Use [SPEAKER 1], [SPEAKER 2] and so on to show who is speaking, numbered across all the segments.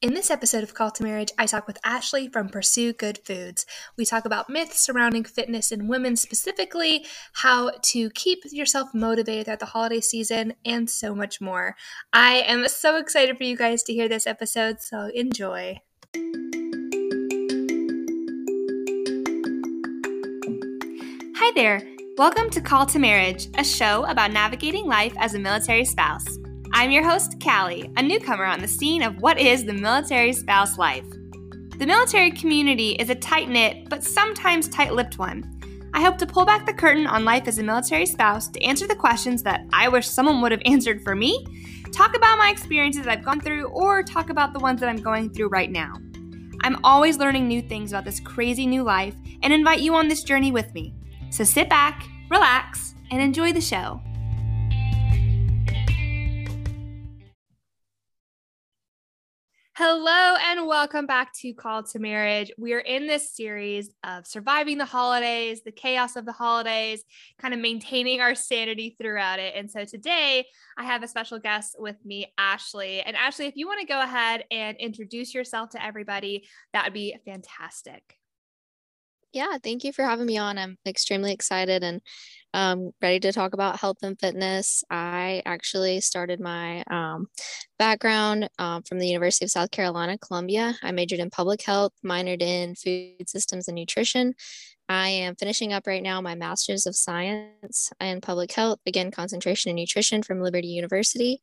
[SPEAKER 1] In this episode of Call to Marriage, I talk with Ashley from Pursue Good Foods. We talk about myths surrounding fitness in women specifically, how to keep yourself motivated throughout the holiday season, and so much more. I am so excited for you guys to hear this episode, so enjoy. Hi there. Welcome to Call to Marriage, a show about navigating life as a military spouse. I'm your host, Callie, a newcomer on the scene of what is the military spouse life. The military community is a tight knit, but sometimes tight lipped one. I hope to pull back the curtain on life as a military spouse to answer the questions that I wish someone would have answered for me, talk about my experiences that I've gone through, or talk about the ones that I'm going through right now. I'm always learning new things about this crazy new life and invite you on this journey with me. So sit back, relax, and enjoy the show. Hello and welcome back to Call to Marriage. We are in this series of surviving the holidays, the chaos of the holidays, kind of maintaining our sanity throughout it. And so today I have a special guest with me, Ashley. And Ashley, if you want to go ahead and introduce yourself to everybody, that would be fantastic.
[SPEAKER 2] Yeah, thank you for having me on. I'm extremely excited and um, ready to talk about health and fitness. I actually started my um, background um, from the University of South Carolina, Columbia. I majored in public health, minored in food systems and nutrition. I am finishing up right now my master's of science in public health, again, concentration in nutrition from Liberty University.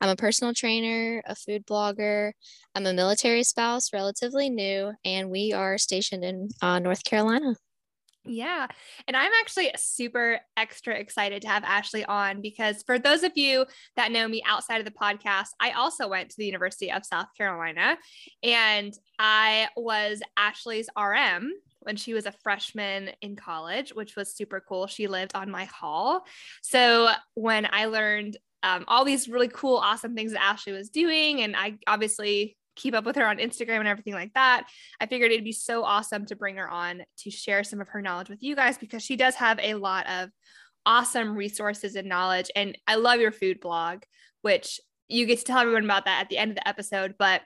[SPEAKER 2] I'm a personal trainer, a food blogger. I'm a military spouse, relatively new, and we are stationed in uh, North Carolina.
[SPEAKER 1] Yeah. And I'm actually super extra excited to have Ashley on because for those of you that know me outside of the podcast, I also went to the University of South Carolina and I was Ashley's RM when she was a freshman in college, which was super cool. She lived on my hall. So when I learned um, all these really cool, awesome things that Ashley was doing. And I obviously keep up with her on Instagram and everything like that. I figured it'd be so awesome to bring her on to share some of her knowledge with you guys because she does have a lot of awesome resources and knowledge. And I love your food blog, which you get to tell everyone about that at the end of the episode. But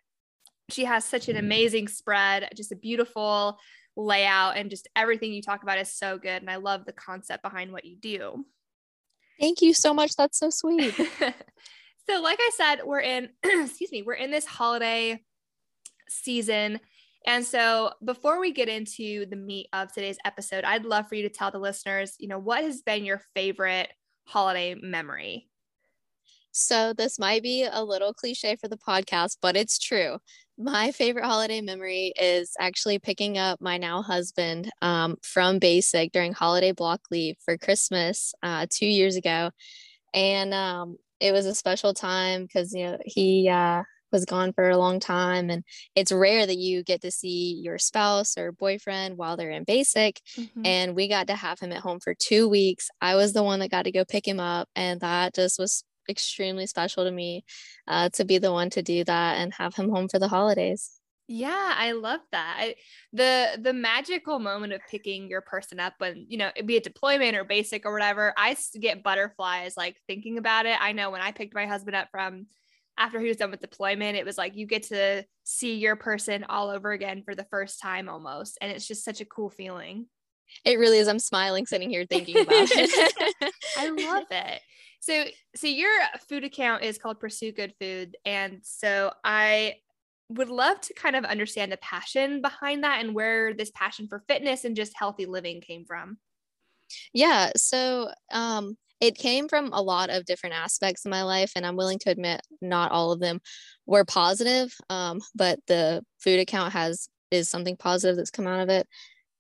[SPEAKER 1] she has such an amazing spread, just a beautiful layout, and just everything you talk about is so good. And I love the concept behind what you do.
[SPEAKER 2] Thank you so much. That's so sweet.
[SPEAKER 1] so, like I said, we're in, excuse me, we're in this holiday season. And so, before we get into the meat of today's episode, I'd love for you to tell the listeners, you know, what has been your favorite holiday memory?
[SPEAKER 2] So, this might be a little cliche for the podcast, but it's true my favorite holiday memory is actually picking up my now husband um, from basic during holiday block leave for Christmas uh, two years ago. And um, it was a special time because, you know, he uh, was gone for a long time. And it's rare that you get to see your spouse or boyfriend while they're in basic. Mm-hmm. And we got to have him at home for two weeks. I was the one that got to go pick him up. And that just was extremely special to me uh, to be the one to do that and have him home for the holidays.
[SPEAKER 1] Yeah, I love that. I, the the magical moment of picking your person up when, you know, it be a deployment or basic or whatever. I get butterflies like thinking about it. I know when I picked my husband up from after he was done with deployment, it was like you get to see your person all over again for the first time almost. And it's just such a cool feeling.
[SPEAKER 2] It really is. I'm smiling sitting here thinking about it.
[SPEAKER 1] I love it. So, so your food account is called Pursue Good Food, and so I would love to kind of understand the passion behind that and where this passion for fitness and just healthy living came from.
[SPEAKER 2] Yeah, so um, it came from a lot of different aspects of my life, and I'm willing to admit not all of them were positive. Um, but the food account has is something positive that's come out of it.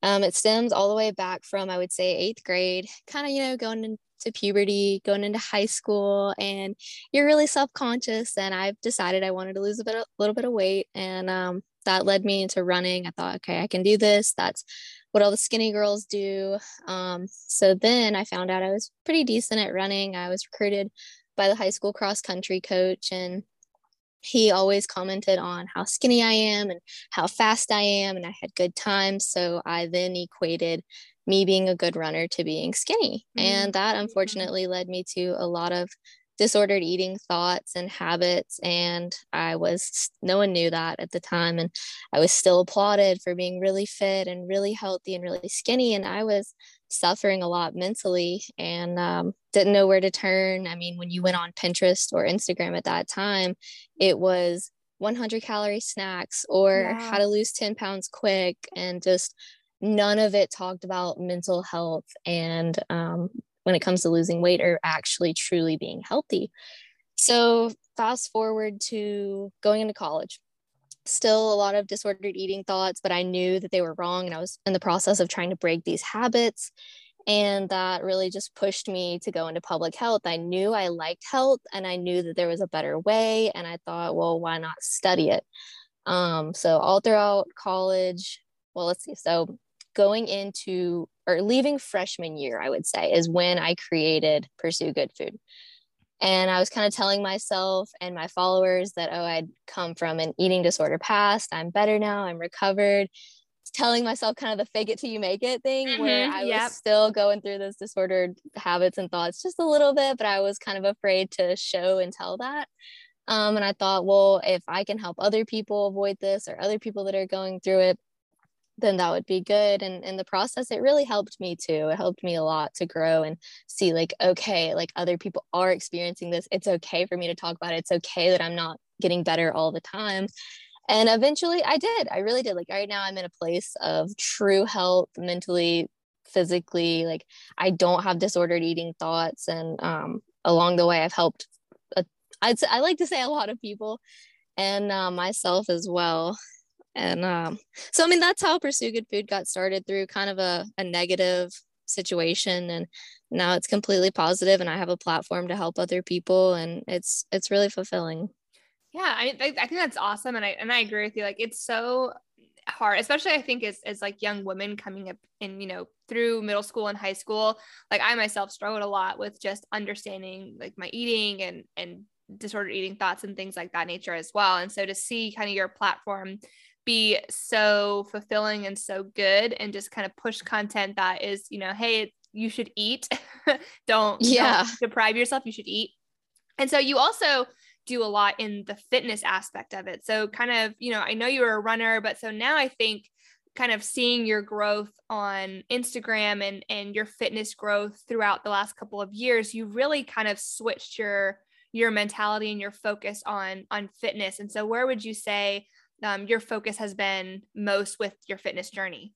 [SPEAKER 2] Um, it stems all the way back from I would say eighth grade, kind of you know going in, to puberty, going into high school, and you're really self conscious. And I've decided I wanted to lose a bit, a little bit of weight, and um, that led me into running. I thought, okay, I can do this. That's what all the skinny girls do. Um, so then I found out I was pretty decent at running. I was recruited by the high school cross country coach, and he always commented on how skinny I am and how fast I am, and I had good times. So I then equated me being a good runner to being skinny. Mm-hmm. And that unfortunately led me to a lot of disordered eating thoughts and habits. And I was, no one knew that at the time. And I was still applauded for being really fit and really healthy and really skinny. And I was suffering a lot mentally and um, didn't know where to turn. I mean, when you went on Pinterest or Instagram at that time, it was 100 calorie snacks or how to lose 10 pounds quick and just none of it talked about mental health and um, when it comes to losing weight or actually truly being healthy. So, fast forward to going into college. Still a lot of disordered eating thoughts, but I knew that they were wrong. And I was in the process of trying to break these habits. And that really just pushed me to go into public health. I knew I liked health and I knew that there was a better way. And I thought, well, why not study it? Um, so, all throughout college, well, let's see. So, going into or leaving freshman year, I would say, is when I created Pursue Good Food. And I was kind of telling myself and my followers that, oh, I'd come from an eating disorder past. I'm better now. I'm recovered. Telling myself kind of the fake it till you make it thing, mm-hmm, where I yep. was still going through those disordered habits and thoughts just a little bit, but I was kind of afraid to show and tell that. Um, and I thought, well, if I can help other people avoid this or other people that are going through it, then that would be good and in the process it really helped me too it helped me a lot to grow and see like okay like other people are experiencing this it's okay for me to talk about it it's okay that i'm not getting better all the time. And eventually i did i really did like right now i'm in a place of true health mentally physically like i don't have disordered eating thoughts and um, along the way i've helped a, I'd, i like to say a lot of people and uh, myself as well and um, so, I mean, that's how Pursue Good Food got started through kind of a, a negative situation. And now it's completely positive and I have a platform to help other people. And it's, it's really fulfilling.
[SPEAKER 1] Yeah. I, I think that's awesome. And I, and I agree with you. Like, it's so hard, especially I think as, as like young women coming up in, you know, through middle school and high school, like I myself struggled a lot with just understanding like my eating and, and disordered eating thoughts and things like that nature as well. And so to see kind of your platform be so fulfilling and so good and just kind of push content that is, you know, hey, you should eat. don't, yeah. Don't deprive yourself. You should eat. And so you also do a lot in the fitness aspect of it. So kind of, you know, I know you were a runner, but so now I think kind of seeing your growth on Instagram and and your fitness growth throughout the last couple of years, you really kind of switched your your mentality and your focus on on fitness. And so where would you say um, your focus has been most with your fitness journey?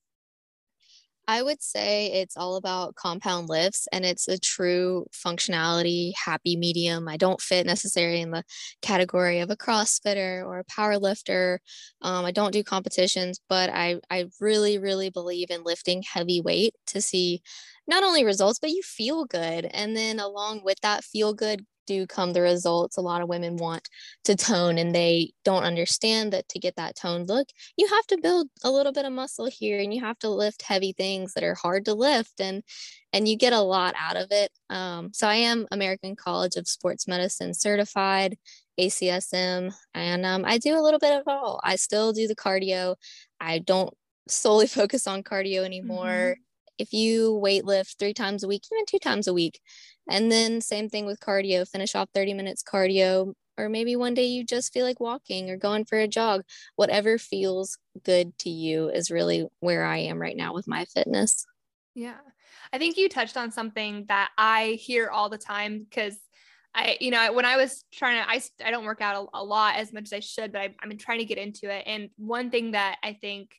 [SPEAKER 2] I would say it's all about compound lifts and it's a true functionality, happy medium. I don't fit necessarily in the category of a CrossFitter or a power lifter. Um, I don't do competitions, but I, I really, really believe in lifting heavy weight to see not only results, but you feel good. And then along with that feel good do come the results a lot of women want to tone and they don't understand that to get that toned look you have to build a little bit of muscle here and you have to lift heavy things that are hard to lift and and you get a lot out of it. Um, so i am american college of sports medicine certified acsm and um, i do a little bit of all. I still do the cardio. I don't solely focus on cardio anymore. Mm-hmm. If you weight lift three times a week, even two times a week, and then same thing with cardio, finish off 30 minutes cardio, or maybe one day you just feel like walking or going for a jog, whatever feels good to you is really where I am right now with my fitness.
[SPEAKER 1] Yeah. I think you touched on something that I hear all the time because I, you know, when I was trying to, I, I don't work out a, a lot as much as I should, but I, I've been trying to get into it. And one thing that I think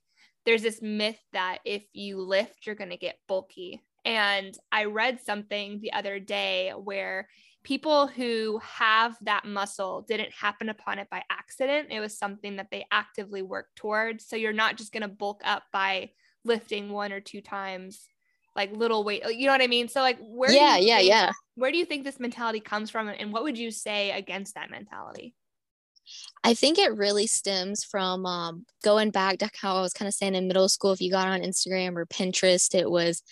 [SPEAKER 1] there's this myth that if you lift, you're going to get bulky. And I read something the other day where people who have that muscle didn't happen upon it by accident. It was something that they actively worked towards. So you're not just going to bulk up by lifting one or two times like little weight you know what i mean so like where
[SPEAKER 2] yeah yeah
[SPEAKER 1] think,
[SPEAKER 2] yeah
[SPEAKER 1] where do you think this mentality comes from and what would you say against that mentality
[SPEAKER 2] I think it really stems from um, going back to how I was kind of saying in middle school. If you got on Instagram or Pinterest, it was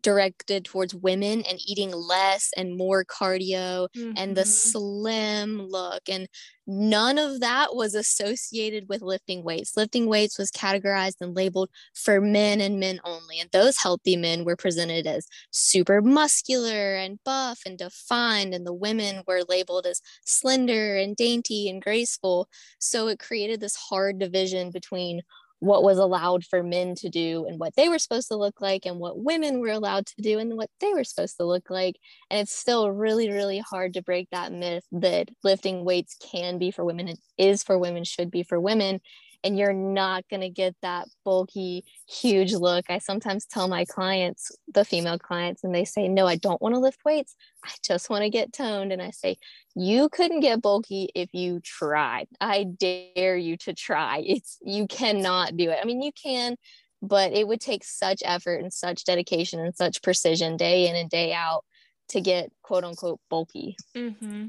[SPEAKER 2] directed towards women and eating less and more cardio mm-hmm. and the mm-hmm. slim look and none of that was associated with lifting weights lifting weights was categorized and labeled for men and men only and those healthy men were presented as super muscular and buff and defined and the women were labeled as slender and dainty and graceful so it created this hard division between what was allowed for men to do and what they were supposed to look like and what women were allowed to do and what they were supposed to look like. And it's still really really hard to break that myth that lifting weights can be for women and is for women should be for women and you're not going to get that bulky, huge look. I sometimes tell my clients, the female clients, and they say, No, I don't want to lift weights. I just want to get toned. And I say, You couldn't get bulky if you tried. I dare you to try. It's you cannot do it. I mean, you can, but it would take such effort and such dedication and such precision day in and day out to get quote unquote bulky.
[SPEAKER 1] Mm-hmm.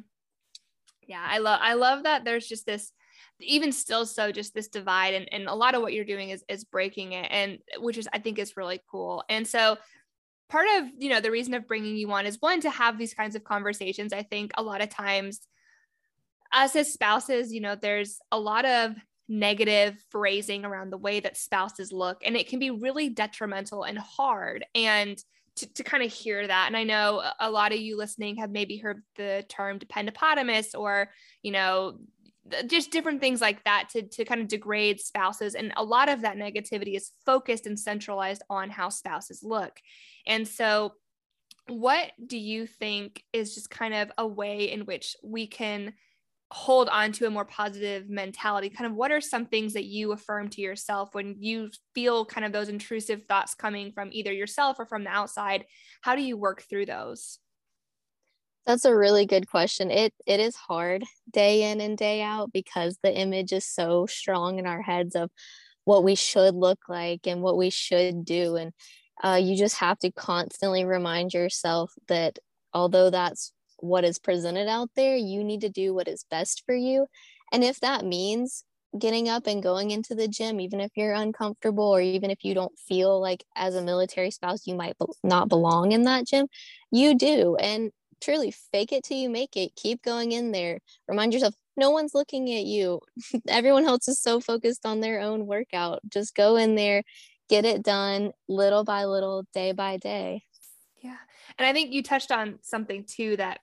[SPEAKER 1] Yeah, I love I love that there's just this even still so just this divide and, and a lot of what you're doing is is breaking it and which is i think is really cool. And so part of you know the reason of bringing you on is one to have these kinds of conversations. I think a lot of times us as spouses you know there's a lot of negative phrasing around the way that spouses look and it can be really detrimental and hard. And to, to kind of hear that and i know a lot of you listening have maybe heard the term dependopotamus or you know Uh, just different things like that to, to kind of degrade spouses. And a lot of that negativity is focused and centralized on how spouses look. And so, what do you think is just kind of a way in which we can hold on to a more positive mentality? Kind of what are some things that you affirm to yourself when you feel kind of those intrusive thoughts coming from either yourself or from the outside? How do you work through those?
[SPEAKER 2] That's a really good question. It it is hard day in and day out because the image is so strong in our heads of what we should look like and what we should do and uh, you just have to constantly remind yourself that although that's what is presented out there you need to do what is best for you and if that means getting up and going into the gym even if you're uncomfortable or even if you don't feel like as a military spouse you might not belong in that gym you do and truly fake it till you make it. Keep going in there. Remind yourself no one's looking at you. Everyone else is so focused on their own workout. Just go in there get it done little by little day by day.
[SPEAKER 1] Yeah. And i think you touched on something too that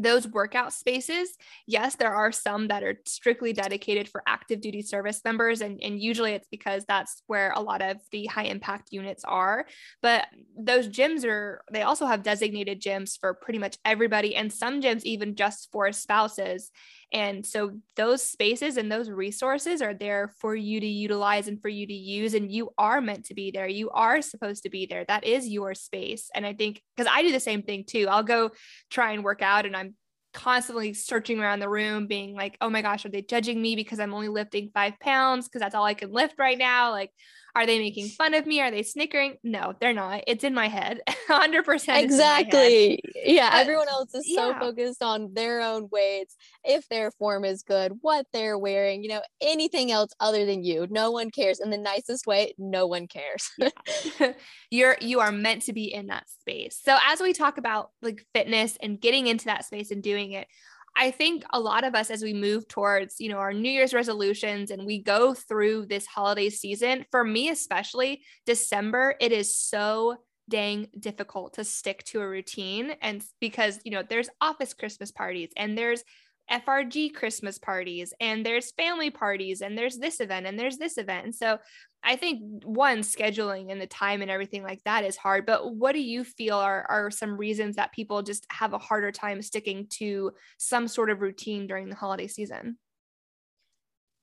[SPEAKER 1] those workout spaces, yes, there are some that are strictly dedicated for active duty service members. And, and usually it's because that's where a lot of the high impact units are. But those gyms are, they also have designated gyms for pretty much everybody, and some gyms even just for spouses. And so those spaces and those resources are there for you to utilize and for you to use. And you are meant to be there. You are supposed to be there. That is your space. And I think because I do the same thing too. I'll go try and work out and I'm constantly searching around the room, being like, oh my gosh, are they judging me because I'm only lifting five pounds? Because that's all I can lift right now. Like, are they making fun of me? Are they snickering? No, they're not. It's in my head. 100%.
[SPEAKER 2] Exactly. Yeah. Uh, everyone else is so yeah. focused on their own weights, if their form is good, what they're wearing, you know, anything else other than you. No one cares. In the nicest way, no one cares.
[SPEAKER 1] yeah. You're you are meant to be in that space. So as we talk about like fitness and getting into that space and doing it, I think a lot of us, as we move towards, you know, our New Year's resolutions and we go through this holiday season, for me especially, December, it is so dang difficult to stick to a routine. And because, you know, there's office Christmas parties and there's FRG Christmas parties and there's family parties and there's this event and there's this event. And so I think one scheduling and the time and everything like that is hard. But what do you feel are, are some reasons that people just have a harder time sticking to some sort of routine during the holiday season?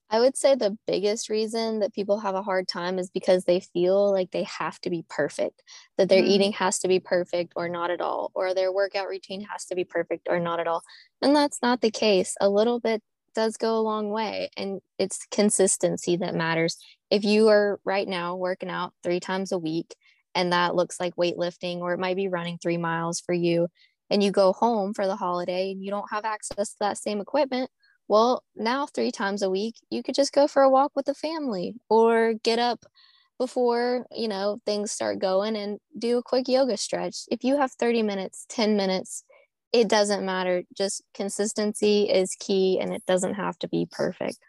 [SPEAKER 2] I would say the biggest reason that people have a hard time is because they feel like they have to be perfect, that their mm. eating has to be perfect or not at all, or their workout routine has to be perfect or not at all. And that's not the case. A little bit does go a long way, and it's consistency that matters. If you are right now working out three times a week, and that looks like weightlifting, or it might be running three miles for you, and you go home for the holiday and you don't have access to that same equipment, well, now three times a week, you could just go for a walk with the family or get up before, you know, things start going and do a quick yoga stretch. If you have 30 minutes, 10 minutes, it doesn't matter. Just consistency is key and it doesn't have to be perfect.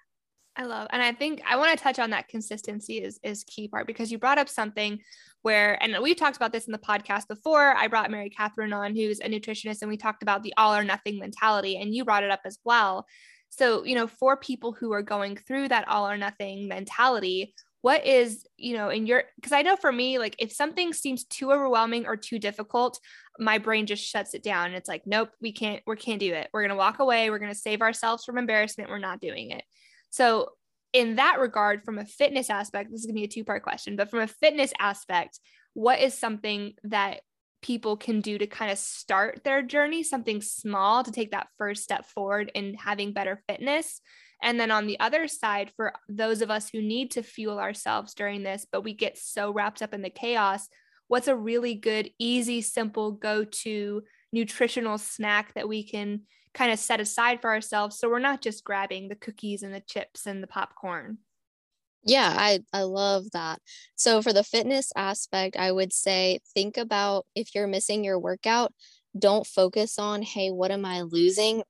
[SPEAKER 1] I love, and I think I want to touch on that consistency is is key part because you brought up something where, and we've talked about this in the podcast before. I brought Mary Catherine on, who's a nutritionist, and we talked about the all or nothing mentality, and you brought it up as well. So, you know, for people who are going through that all or nothing mentality, what is you know in your because i know for me like if something seems too overwhelming or too difficult my brain just shuts it down. It's like nope we can't we can't do it. We're going to walk away. We're going to save ourselves from embarrassment. We're not doing it. So in that regard from a fitness aspect this is going to be a two part question but from a fitness aspect what is something that people can do to kind of start their journey something small to take that first step forward in having better fitness and then on the other side, for those of us who need to fuel ourselves during this, but we get so wrapped up in the chaos, what's a really good, easy, simple go to nutritional snack that we can kind of set aside for ourselves so we're not just grabbing the cookies and the chips and the popcorn?
[SPEAKER 2] Yeah, I, I love that. So, for the fitness aspect, I would say think about if you're missing your workout, don't focus on, hey, what am I losing?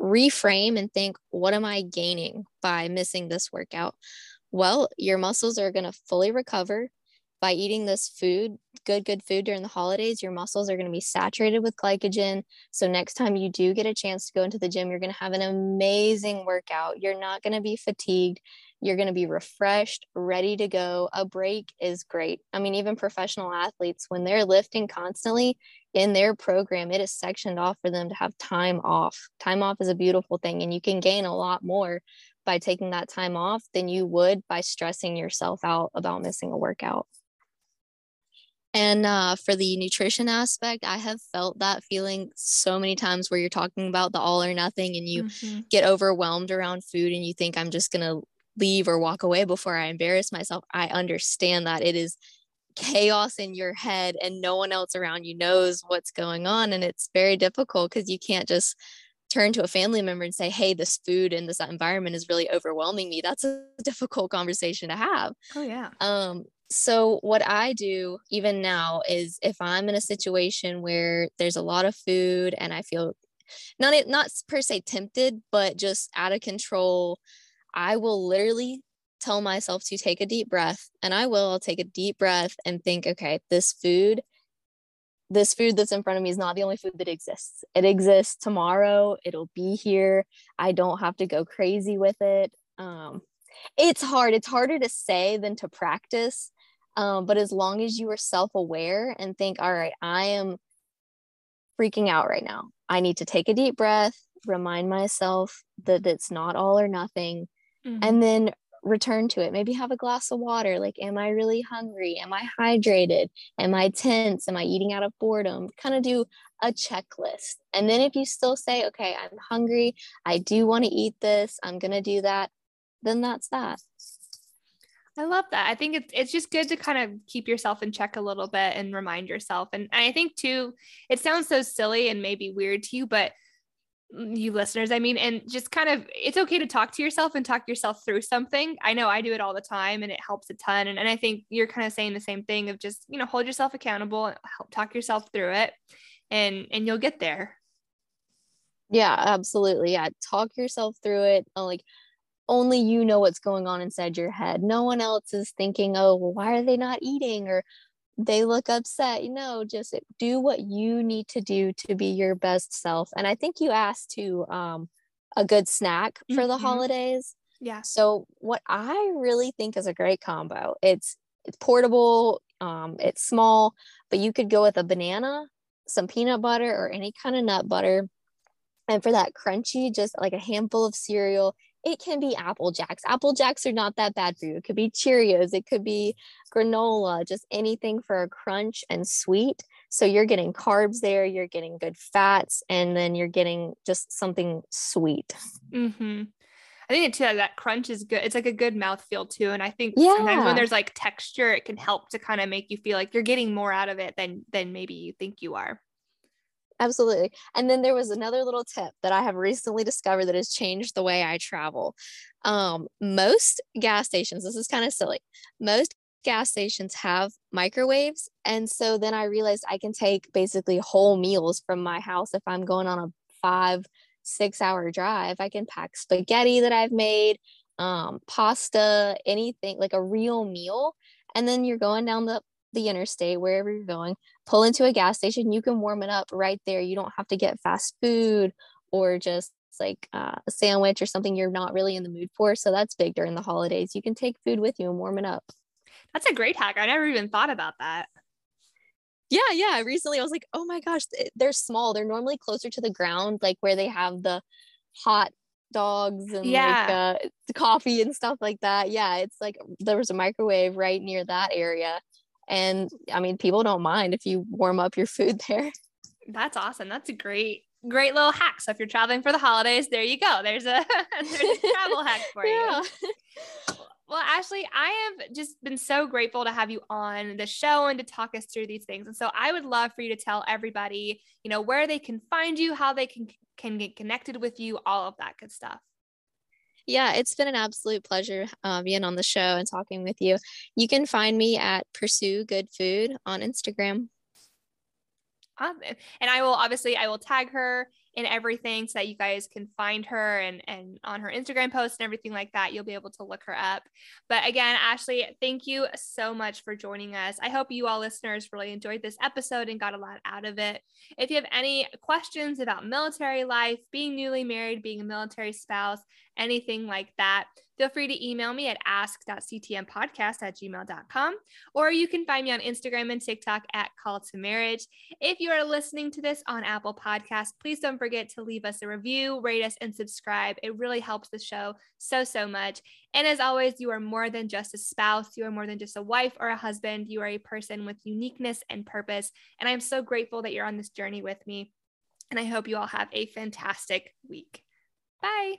[SPEAKER 2] reframe and think, what am I gaining by missing this workout? Well, your muscles are going to fully recover by eating this food, good, good food during the holidays. Your muscles are going to be saturated with glycogen. So, next time you do get a chance to go into the gym, you're going to have an amazing workout. You're not going to be fatigued. You're going to be refreshed, ready to go. A break is great. I mean, even professional athletes, when they're lifting constantly, in their program, it is sectioned off for them to have time off. Time off is a beautiful thing, and you can gain a lot more by taking that time off than you would by stressing yourself out about missing a workout. And uh, for the nutrition aspect, I have felt that feeling so many times where you're talking about the all or nothing and you mm-hmm. get overwhelmed around food and you think, I'm just going to leave or walk away before I embarrass myself. I understand that it is chaos in your head and no one else around you knows what's going on and it's very difficult because you can't just turn to a family member and say hey this food and this environment is really overwhelming me that's a difficult conversation to have
[SPEAKER 1] oh yeah
[SPEAKER 2] um so what i do even now is if i'm in a situation where there's a lot of food and i feel not not per se tempted but just out of control i will literally tell myself to take a deep breath and I will I'll take a deep breath and think okay this food this food that's in front of me is not the only food that exists. It exists tomorrow. It'll be here. I don't have to go crazy with it. Um, it's hard. It's harder to say than to practice um, but as long as you are self-aware and think all right I am freaking out right now I need to take a deep breath remind myself that it's not all or nothing Mm-hmm. and then return to it. Maybe have a glass of water. Like, am I really hungry? Am I hydrated? Am I tense? Am I eating out of boredom? Kind of do a checklist. And then if you still say, okay, I'm hungry, I do want to eat this, I'm going to do that, then that's that.
[SPEAKER 1] I love that. I think it's it's just good to kind of keep yourself in check a little bit and remind yourself. And I think too, it sounds so silly and maybe weird to you, but you listeners i mean and just kind of it's okay to talk to yourself and talk yourself through something. I know i do it all the time and it helps a ton. And, and i think you're kind of saying the same thing of just you know hold yourself accountable and help talk yourself through it and and you'll get there.
[SPEAKER 2] Yeah absolutely. Yeah talk yourself through it. Uh, like only you know what's going on inside your head. No one else is thinking oh well, why are they not eating? or they look upset. You know just do what you need to do to be your best self. And i think you asked to um a good snack for mm-hmm. the holidays.
[SPEAKER 1] Yeah
[SPEAKER 2] so what i really think is a great combo it's it's portable um it's small but you could go with a banana some peanut butter or any kind of nut butter. And for that crunchy just like a handful of cereal it can be Apple Jacks. Apple Jacks are not that bad for you. It could be Cheerios, it could be granola, just anything for a crunch and sweet. So you're getting carbs there, you're getting good fats, and then you're getting just something sweet.
[SPEAKER 1] Mm-hmm. I think it too that crunch is good. It's like a good mouth feel too. And I think yeah. sometimes when there's like texture, it can help to kind of make you feel like you're getting more out of it than than maybe you think you are.
[SPEAKER 2] Absolutely. And then there was another little tip that I have recently discovered that has changed the way I travel. Um, most gas stations, this is kind of silly, most gas stations have microwaves. And so then I realized I can take basically whole meals from my house if I'm going on a five, six hour drive. I can pack spaghetti that I've made, um, pasta, anything like a real meal. And then you're going down the, the interstate, wherever you're going, pull into a gas station, you can warm it up right there. You don't have to get fast food or just like uh, a sandwich or something you're not really in the mood for. So that's big during the holidays. You can take food with you and warm it up.
[SPEAKER 1] That's a great hack. I never even thought about that.
[SPEAKER 2] Yeah, yeah. Recently I was like, oh my gosh, they're small. They're normally closer to the ground, like where they have the hot dogs and yeah. like uh, coffee and stuff like that. Yeah, it's like there was a microwave right near that area. And I mean, people don't mind if you warm up your food there.
[SPEAKER 1] That's awesome. That's a great great little hack. So if you're traveling for the holidays, there you go. There's a, there's a travel hack for yeah. you. Well, Ashley, I have just been so grateful to have you on the show and to talk us through these things. And so I would love for you to tell everybody, you know, where they can find you, how they can can get connected with you, all of that good stuff.
[SPEAKER 2] Yeah, it's been an absolute pleasure uh, being on the show and talking with you. You can find me at Pursue Good Food on Instagram.
[SPEAKER 1] And I will obviously I will tag her in everything so that you guys can find her and and on her Instagram posts and everything like that. You'll be able to look her up. But again, Ashley, thank you so much for joining us. I hope you all listeners really enjoyed this episode and got a lot out of it. If you have any questions about military life, being newly married, being a military spouse, anything like that, feel free to email me at ask.ctmpodcast at gmail.com, or you can find me on Instagram and TikTok at Call to Marriage. If you are listening to this on Apple Podcasts, please don't forget to leave us a review, rate us, and subscribe. It really helps the show so, so much. And as always, you are more than just a spouse. You are more than just a wife or a husband. You are a person with uniqueness and purpose. And I'm so grateful that you're on this journey with me. And I hope you all have a fantastic week. Bye.